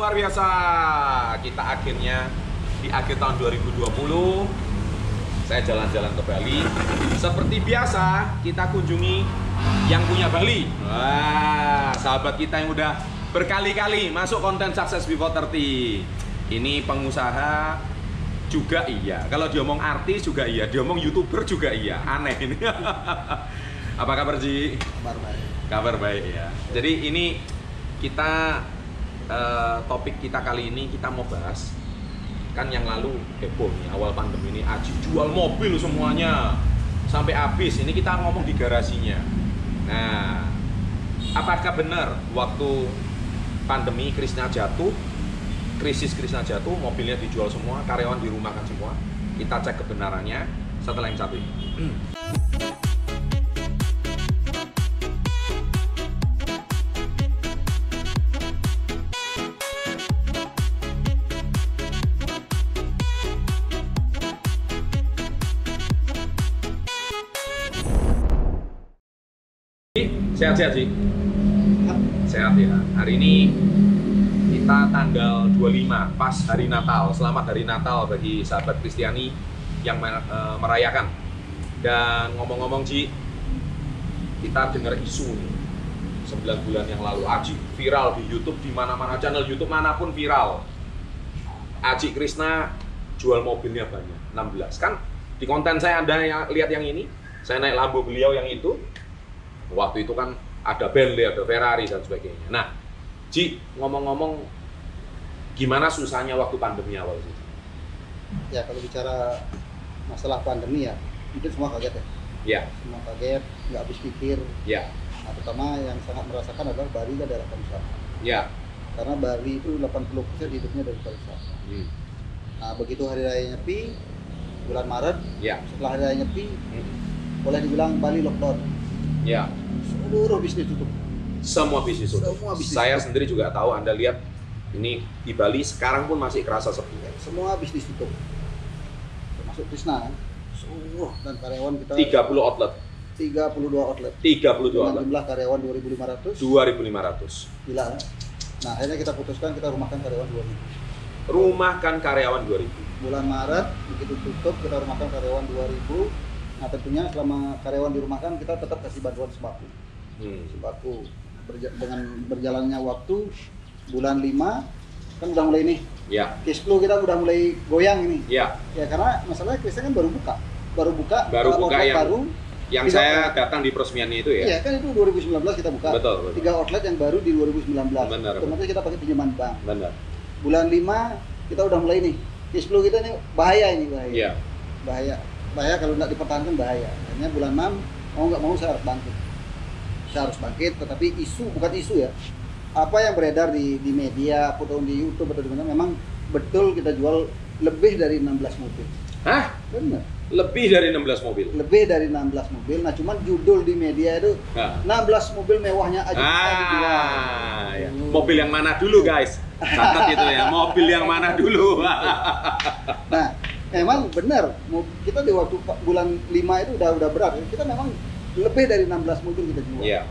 luar biasa. Kita akhirnya di akhir tahun 2020 saya jalan-jalan ke Bali. Seperti biasa, kita kunjungi yang punya Bali. Wah, sahabat kita yang udah berkali-kali masuk konten Success Before 30. Ini pengusaha juga iya. Kalau diomong artis juga iya, diomong YouTuber juga iya. Aneh ini. Apa kabar Ji? kabar baik Kabar baik ya. Jadi ini kita eh, topik kita kali ini kita mau bahas kan yang lalu heboh nih awal pandemi ini Aji jual mobil semuanya sampai habis. Ini kita ngomong di garasinya. Nah, apakah benar waktu pandemi Krisna jatuh, krisis Krisna jatuh, mobilnya dijual semua, karyawan dirumahkan semua? Kita cek kebenarannya setelah yang satu ini. Sehat-sehat sih. Sehat ya. Hari ini kita tanggal 25 pas hari Natal. Selamat hari Natal bagi sahabat Kristiani yang eh, merayakan. Dan ngomong-ngomong Ci, kita dengar isu nih 9 bulan yang lalu Aji viral di YouTube di mana-mana channel YouTube mana pun viral. Aji Krisna jual mobilnya banyak 16 kan di konten saya ada yang lihat yang ini saya naik Lambo beliau yang itu waktu itu kan ada Bentley, ada Ferrari dan sebagainya. Nah, Ji, ngomong-ngomong gimana susahnya waktu pandemi awal sih? ya kalau bicara masalah pandemi ya mungkin semua kaget ya. Ya, semua kaget nggak habis pikir. Ya, nah, terutama yang sangat merasakan adalah Bali itu daerah pariwisata. Ya. karena Bali itu 80% hidupnya dari pariwisata. Hmm, nah begitu hari raya nyepi bulan Maret ya, setelah hari raya nyepi hmm, boleh dibilang Bali lockdown ya. seluruh bisnis tutup Semua bisnis tutup. Semua bisnis Saya tutup. sendiri juga tahu Anda lihat ini di Bali sekarang pun masih kerasa sepi. semua bisnis tutup termasuk Krisna kan seluruh dan karyawan kita 30 outlet, 32 outlet 32 dengan outlet, jumlah karyawan 2.500 2500. gila kan? nah akhirnya kita putuskan kita rumahkan karyawan 2.000 Rumahkan karyawan 2000. bulan Maret begitu tutup kita rumahkan karyawan 2000 nah tentunya selama karyawan dirumahkan kita tetap kasih bantuan sembako. Hmm. sembako Berja- dengan berjalannya waktu bulan 5 kan udah mulai nih. Ya, cash flow kita udah mulai goyang ini. Ya. ya karena masalahnya Kristen kan baru buka. Baru buka Baru buka outlet yang- baru. Yang saya datang di peresmiannya itu ya. Iya kan itu 2019 kita buka. Betul, betul. tiga outlet yang baru di 2019 Benar, otomatis kita pakai pinjaman bank. Benar. bulan 5 kita udah mulai nih. Cash flow kita nih bahaya ini bahaya. Iya. bahaya bahaya kalau nggak dipertahankan bahaya akhirnya bulan 6 mau nggak mau saya harus bangkit saya harus bangkit tetapi isu bukan isu ya apa yang beredar di di media ataupun di YouTube atau di mana memang betul kita jual lebih dari 16 mobil Hah? benar Lebih dari 16 mobil. lebih dari 16 mobil nah cuman judul di media itu Nah. 16 mobil mewahnya aja. Ah, ya. mobil yang mana dulu guys? Catat itu ya, mobil yang mana dulu? Nah, memang benar. Kita di waktu bulan 5 itu udah udah berat. Kita memang lebih dari 16 mobil kita jual. Iya,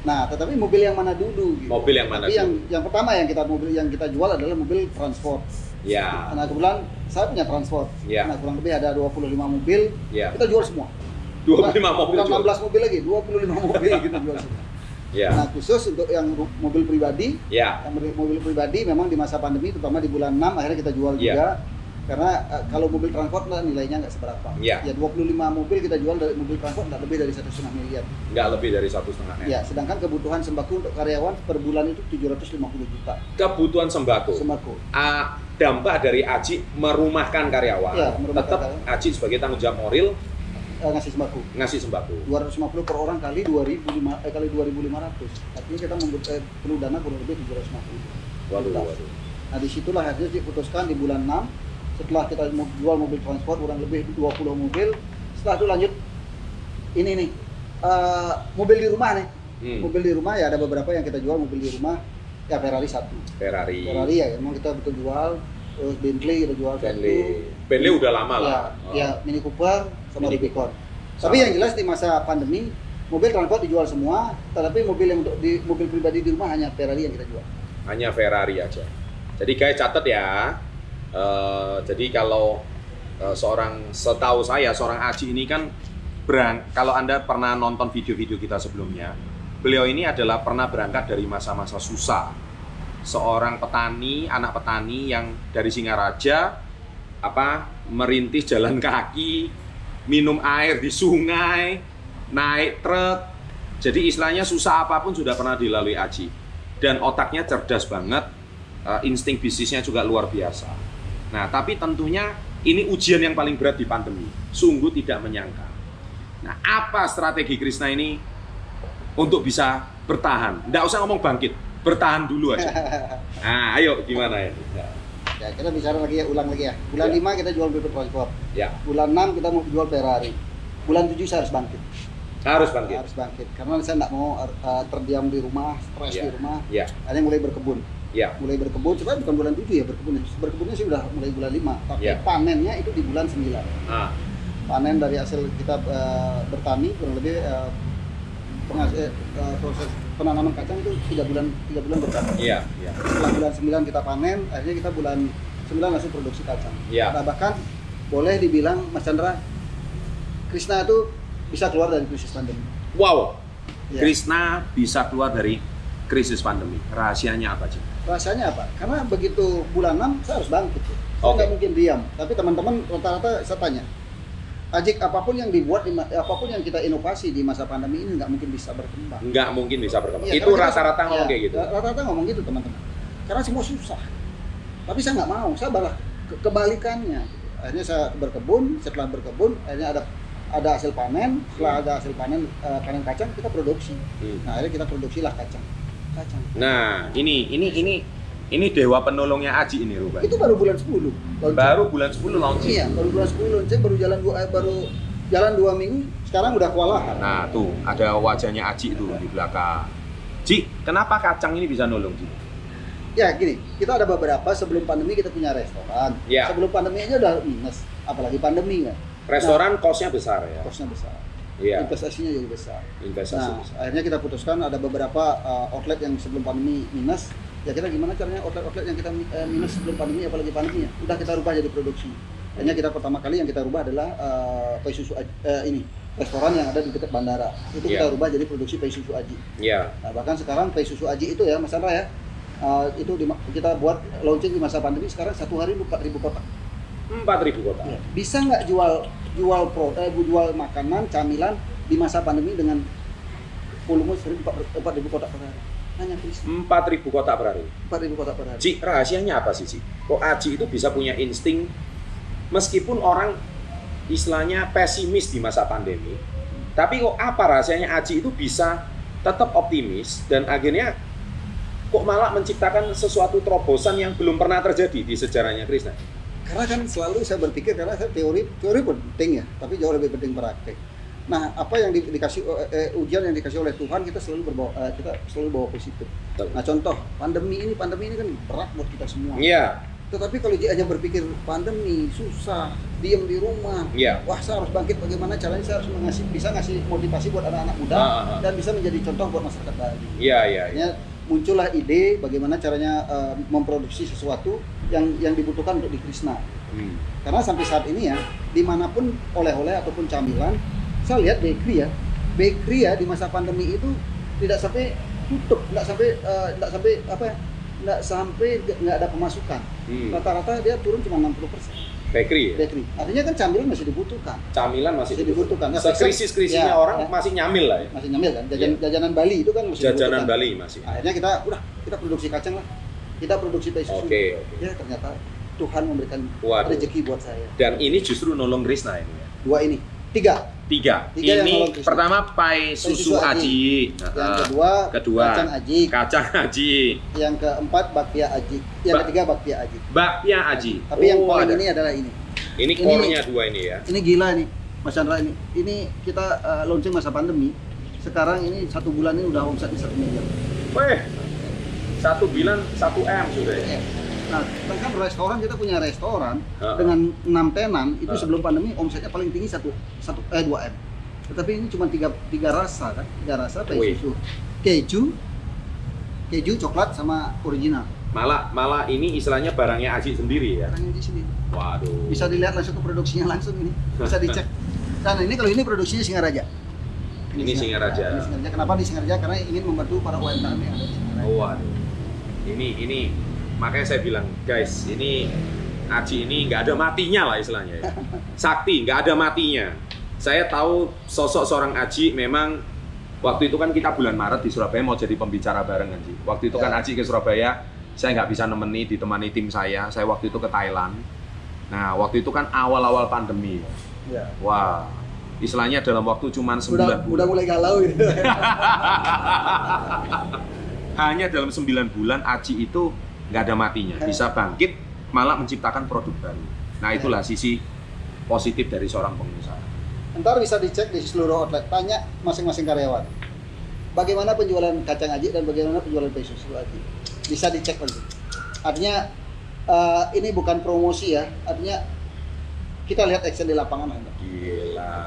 Nah, tetapi mobil yang mana dulu? Gitu. Mobil yang mana Tapi yang dulu? yang pertama yang kita mobil yang kita jual adalah mobil transport. ya, Nah, kebetulan saya punya transport. Iya. Nah, kurang lebih ada 25 mobil. ya. Kita jual semua. 25 mobil Bukan jual. 16 mobil lagi, 25 mobil kita jual semua. Ya, Nah, khusus untuk yang mobil pribadi, ya, yang mobil- pribadi memang di masa pandemi terutama di bulan 6 akhirnya kita jual Iya. juga karena eh, kalau mobil transport lah nilainya nggak seberapa Iya. ya 25 mobil kita jual dari mobil transport nggak lebih dari satu setengah miliar nggak lebih dari satu setengah M. ya sedangkan kebutuhan sembako untuk karyawan per bulan itu 750 juta Kebutuhan sembako. sembako Ah, dampak dari Aji merumahkan karyawan. Iya, merumahkan Tetap karyawan. Aji sebagai tanggung jawab moral eh, ngasih sembako ngasih sembako. 250 per orang kali 2005 eh, kali 2500 artinya kita membut- eh, perlu dana kurang lebih 750 Waduh, juta. waduh. Nah di situlah akhirnya diputuskan di bulan 6 setelah kita jual mobil transport kurang lebih 20 mobil. Setelah itu lanjut ini nih eh, mobil di rumah nih. Hmm, mobil di rumah ya ada beberapa yang kita jual mobil di rumah. Ya Ferrari satu. Ferrari, Ferrari ya emang kita betul jual. Terus Bentley kita jual Bentley. Bentley udah lama satu lah. ya, Oh. ya Mini Cooper sama Mini Rubicon. Sama tapi yang jelas di masa pandemi mobil transport dijual semua tetapi mobil yang untuk di mobil pribadi di rumah hanya Ferrari yang kita jual. Hanya Ferrari aja. Jadi guys catat ya. Eh, jadi kalau eh, seorang setahu saya seorang Aji ini kan berang kalau Anda pernah nonton video-video kita sebelumnya, beliau ini adalah pernah berangkat dari masa-masa susah. Seorang petani, anak petani yang dari Singaraja apa merintis jalan kaki, minum air di sungai, naik truk. Jadi istilahnya susah apa pun sudah pernah dilalui Aji. Dan otaknya cerdas banget, eh, insting bisnisnya juga luar biasa. Nah, tapi tentunya ini ujian yang paling berat di pandemi. Sungguh tidak menyangka. Nah, apa strategi Krisna ini untuk bisa bertahan? Nggak usah ngomong bangkit, bertahan dulu aja. Nah, ayo gimana ya? Ya, kita bicara lagi ya, ulang lagi ya. Bulan Ya. 5 kita jual mobil transport. Ya, Bulan 6 kita mau jual Ferrari. Bulan 7 saya harus bangkit. harus bangkit. Harus bangkit. Karena saya nggak mau uh, terdiam di rumah, stres Ya. di rumah. Ya, Akhirnya mulai berkebun. Ya, Mulai berkebun, sebenarnya bukan bulan 7 ya berkebun. Berkebunnya sih udah mulai bulan 5, tapi Ya. panennya itu di bulan 9. ah, Panen dari hasil kita uh, bertani kurang lebih uh, pengas- eh, uh, proses penanaman kacang itu tiga bulan tiga bulan bertani. iya, iya, Setelah bulan 9 kita panen, akhirnya kita bulan 9 langsung produksi kacang. iya. Nah, bahkan boleh dibilang Mas Chandra Krisna itu bisa keluar dari krisis pandemi. Wow, Ya. Krisna bisa keluar dari krisis pandemi. Rahasianya apa sih? Rasanya apa? Karena begitu bulan 6 saya harus bangkit. Saya Oke. nggak mungkin diam. Tapi teman-teman rata-rata saya tanya, Ajik apa pun yang dibuat, apa pun yang kita inovasi di masa pandemi ini nggak mungkin bisa berkembang. Nggak mungkin bisa berkembang. Iya, Itu rata-rata ngomong iya, kayak gitu. Rata-rata ngomong gitu teman-teman. Karena semua susah. Tapi saya nggak mau. Saya malah ke- kebalikannya. Akhirnya saya berkebun. Setelah berkebun, akhirnya ada ada hasil panen. Setelah ada hasil panen eh, panen kacang, kita produksi. Hmm. Nah, akhirnya kita produksilah kacang. Kacang. Nah, ini ini ini ini dewa penolongnya Aji ini rupanya. Itu baru bulan 10. launching. Baru bulan 10 launching. Iya, baru bulan 10 launching, baru jalan dua eh, baru jalan dua minggu, sekarang udah kewalahan. Nah, tuh ada wajahnya Aji tuh di belakang. Ji, kenapa kacang ini bisa nolong, Ji? Ya gini, kita ada beberapa sebelum pandemi kita punya restoran. Iya. Sebelum pandemi aja udah minus, apalagi pandemi kan. Restoran kosnya besar ya. Kosnya besar, Iya, investasinya juga besar. investasi Nah, besar. akhirnya kita putuskan ada beberapa uh, outlet yang sebelum pandemi minus. Ya kita gimana caranya outlet-outlet yang kita uh, minus sebelum pandemi, apalagi pandemi ya, udah kita rubah jadi produksi. Akhirnya kita pertama kali yang kita rubah adalah uh, Pai Susu Aji- uh, ini restoran yang ada di dekat bandara. Itu kita Iya. rubah jadi produksi Pai Susu Aji. Iya. Nah, bahkan sekarang Pai Susu Aji itu ya Mas Chandra ya, uh, itu di, kita buat launching di masa pandemi sekarang satu hari 4000 kotak. 4000 kota. Ya. Bisa nggak jual jual pro eh, jual makanan camilan di masa pandemi dengan volume 4000 kotak per hari? Hanya Krisna 4000 kota per hari. 4000 kotak per hari. Ji, rahasianya apa sih, Ji? Kok Aji itu bisa punya insting meskipun orang istilahnya pesimis di masa pandemi, tapi kok apa rahasianya Aji itu bisa tetap optimis dan akhirnya kok malah menciptakan sesuatu terobosan yang belum pernah terjadi di sejarahnya Krishna. Karena kan selalu saya berpikir karena saya teori teori penting ya, tapi jauh lebih penting praktek. Nah, apa yang di- dikasih eh, ujian yang dikasih oleh Tuhan kita selalu berbawa eh, kita selalu bawa positif. Nah, contoh pandemi ini pandemi ini kan berat buat kita semua. Iya, Tetapi kalau dia hanya berpikir pandemi susah, diem di rumah, iya. wah saya harus bangkit bagaimana caranya saya harus mengasih bisa ngasih motivasi buat anak-anak muda Ah, ah, ah. dan bisa menjadi contoh buat masyarakat Bali. Iya, iya, iya. Akhirnya muncullah ide bagaimana caranya eh, memproduksi sesuatu yang yang dibutuhkan untuk di Krishna. Hmm. Karena sampai saat ini ya, di mana pun oleh-oleh ataupun camilan, saya lihat bakery ya, bakery ya di masa pandemi itu tidak sampai tutup, tidak sampai eh, tidak sampai apa ya, tidak sampai nggak ada pemasukan. Hmm. Rata-rata dia turun cuma 60 persen Bakery ya? bakery. Artinya kan camilan masih dibutuhkan, Camilan masih masih dibutuhkan. Nah, Sekrisis-krisisnya ya, orang ya, masih nyamil lah ya. masih nyamil kan, jajan, jajanan Bali itu kan masih Jajanan dibutuhkan. Bali masih. Akhirnya kita udah kita produksi kacang lah, kita produksi susu. Oke, oke. Ya ternyata Tuhan memberikan Waduh. rezeki buat saya. Dan ini justru nolong Krishna ini ya. Dua ini, tiga. Tiga. Tiga yang ini pertama pai susu, susu aji. Yang Nah, kedua, kedua, kacang aji. kacang aji. Yang keempat, bakpia aji. Yang Bak- ketiga, bakpia aji. Bakpia aji. Tapi yang Oh, paling ada. ini adalah ini. Ini ini- core-nya dua ini ya. Ini gila nih, Mas Chandra ini. Ini kita uh, launching masa pandemi. Sekarang ini satu bulan ini udah omsetnya satu miliar. Weh, satu bilan satu m sudah ya. Nah, sedangkan restoran kita punya restoran Heeh. dengan enam tenan itu Heeh. sebelum pandemi omsetnya paling tinggi satu satu eh dua m. Tetapi ini cuma tiga tiga rasa kan, tiga rasa pay susu, keju, keju coklat sama original. Malah malah ini istilahnya barangnya Aji sendiri ya. Barangnya di sini. Waduh. Bisa dilihat langsung ke produksinya langsung ini. Bisa dicek. Dan ini kalau ini produksinya Singaraja. Ini Singaraja. Ini Singaraja. Kenapa di Singaraja? Karena ingin membantu para UMKM yang ada di Singaraja. Oh, waduh. Ini ini makanya saya bilang, guys, ini Aji ini nggak ada matinya lah istilahnya ya. Sakti, nggak ada matinya. Saya tahu sosok seorang Aji memang waktu itu kan kita bulan Maret di Surabaya mau jadi pembicara bareng Aji. Waktu itu kan Ya. Aji ke Surabaya, saya nggak bisa nemeni, ditemani tim saya. Saya waktu itu ke Thailand. Nah, waktu itu kan awal-awal pandemi. Ya. Wah, istilahnya dalam waktu cuman 9 Udah, bulan. udah mulai galau gitu. hanya dalam 9 bulan Aji itu nggak ada matinya bisa bangkit malah menciptakan produk baru nah itulah sisi positif dari seorang pengusaha Ntar bisa dicek di seluruh outlet. Tanya masing-masing karyawan. Bagaimana penjualan kacang aji dan bagaimana penjualan peso susu aji. Bisa dicek nanti. Artinya eh, ini bukan promosi ya. Artinya kita lihat action di lapangan ada. gila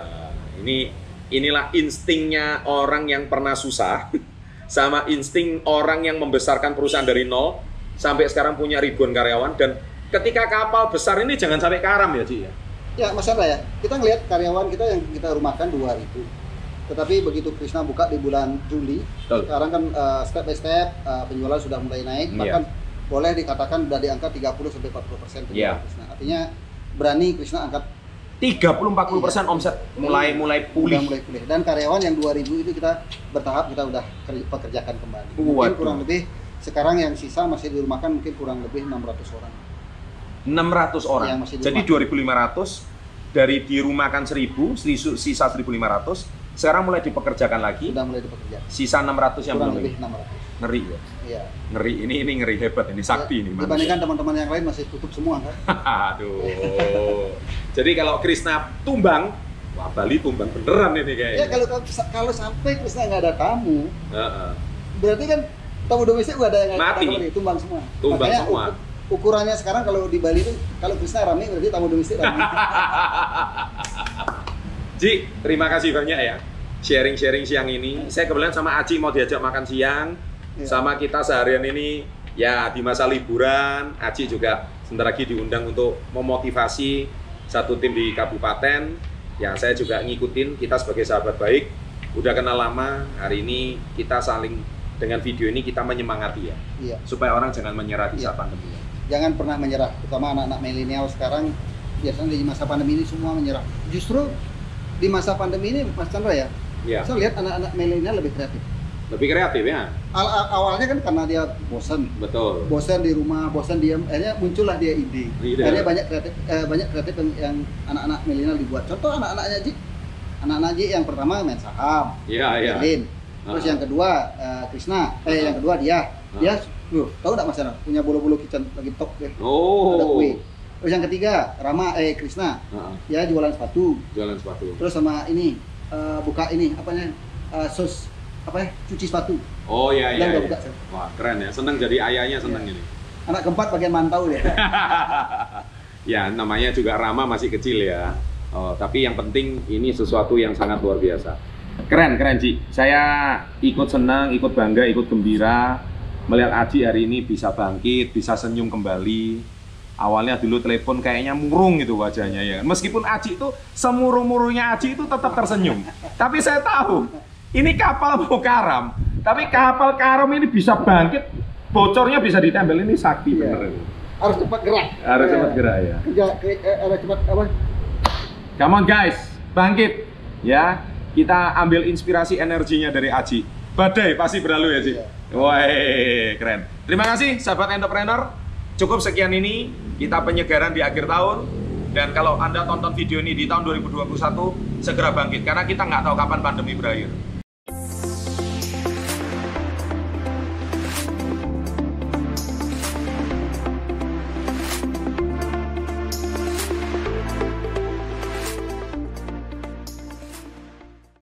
ini inilah instingnya orang yang pernah susah sama insting orang yang membesarkan perusahaan dari nol sampai sekarang punya ribuan karyawan dan ketika kapal besar ini jangan sampai karam ya Ci ya Ya Mas Chandra ya, kita ngelihat karyawan kita yang kita rumahkan 2000. Tetapi begitu Krishna buka di bulan Juli, Betul. sekarang kan eh, step by step eh, penjualan sudah mulai naik, Iya. bahkan boleh dikatakan sudah di angka 30 sampai 40 persen penjualan Iya. Krishna. Artinya berani Krishna angkat 30-40% persen omset mulai mulai pulih Udah mulai pulih. Dan karyawan yang 2000 itu kita bertahap kita udah ker- pekerjakan kembali. Mungkin kurang lebih sekarang yang sisa masih dirumahkan mungkin kurang lebih 600 orang. 600 orang. Yang masih di Jadi 2500 dari dirumahkan 1000, sisi- sisa 1500, sekarang mulai dipekerjakan lagi. Sudah mulai dipekerjakan. Sisa 600 yang Kurang belum. lebih 600. Ngeri ya. Iya. Ngeri. Ini ini ngeri hebat ini sakti ini. manusia. Dibandingkan teman-teman yang lain masih tutup semua kan. Aduh. Jadi kalau Krishna tumbang, wah Bali tumbang beneran ini kayaknya. Ya kalau kalau sampai Krishna nggak ada tamu, Heeh. berarti kan tamu domestik gak ada yang Mati. tumbang semua. Tumbang Makanya semua. ukur- ukurannya sekarang kalau di Bali itu kalau Krishna rame berarti tamu domestik rame. Ji, terima kasih banyak ya sharing-sharing siang ini. Saya kebetulan sama Aji mau diajak makan siang. Iya. Sama kita seharian ini ya di masa liburan, Aji juga sebentar lagi diundang untuk memotivasi satu tim di kabupaten. Ya saya juga ngikutin kita sebagai sahabat baik. Udah kenal lama, hari ini kita saling dengan video ini kita menyemangati ya. Iya. Supaya orang jangan menyerah di saat Iya. pandemi. ya. Jangan pernah menyerah, terutama anak-anak milenial sekarang biasanya di masa pandemi ini semua menyerah. Justru di masa pandemi ini Mas Chandra ya, Iya, saya lihat anak-anak milenial lebih kreatif. lebih kreatif ya. Al- al- awalnya kan karena dia bosan, Betul. bosan di rumah, bosan diam, akhirnya muncullah dia ide. Ide. Akhirnya banyak kreatif, eh, banyak kreatif yang, yang anak-anak milenial dibuat. Contoh anak-anaknya Ji, anak-anak Ji yang pertama main saham, Iya, iya. Terus yang kedua eh, Krishna, eh yang kedua dia, dia, loh, tahu nggak Mas Chandra? Punya bolo-bolo kitchen lagi top deh, ada Oh. kue. Terus yang ketiga Rama, eh Krishna, ya jualan sepatu. Jualan sepatu. Terus sama ini eh, buka ini apanya eh, sos apa ya cuci sepatu. Oh iya iya. udah iya. buka. Wah keren ya, seneng jadi ayahnya seneng Iya. ini. Anak keempat bagian mantau dia. Ya namanya juga Rama masih kecil ya. Oh, tapi yang penting ini sesuatu yang sangat luar biasa. Keren keren Ci. Saya ikut senang, ikut bangga, ikut gembira melihat Aji hari ini bisa bangkit, bisa senyum kembali. Awalnya dulu telepon kayaknya murung itu wajahnya ya. Meskipun Aji itu semurung-murungnya Aji itu tetap tersenyum. Tapi saya tahu ini kapal mau karam. Tapi kapal karam ini bisa bangkit, bocornya bisa ditempel ini sakti Iya. bener. Harus cepat gerak. Harus cepat gerak ya. Kerja ke- eh, harus cepat apa? Come on guys, bangkit ya. Kita ambil inspirasi energinya dari Aji. Badai pasti berlalu ya, Ji. Iya. Wah, keren. Terima kasih sahabat entrepreneur. Cukup sekian ini kita penyegaran di akhir tahun. Dan kalau Anda tonton video ini di tahun 2021, segera bangkit karena kita nggak tahu kapan pandemi berakhir.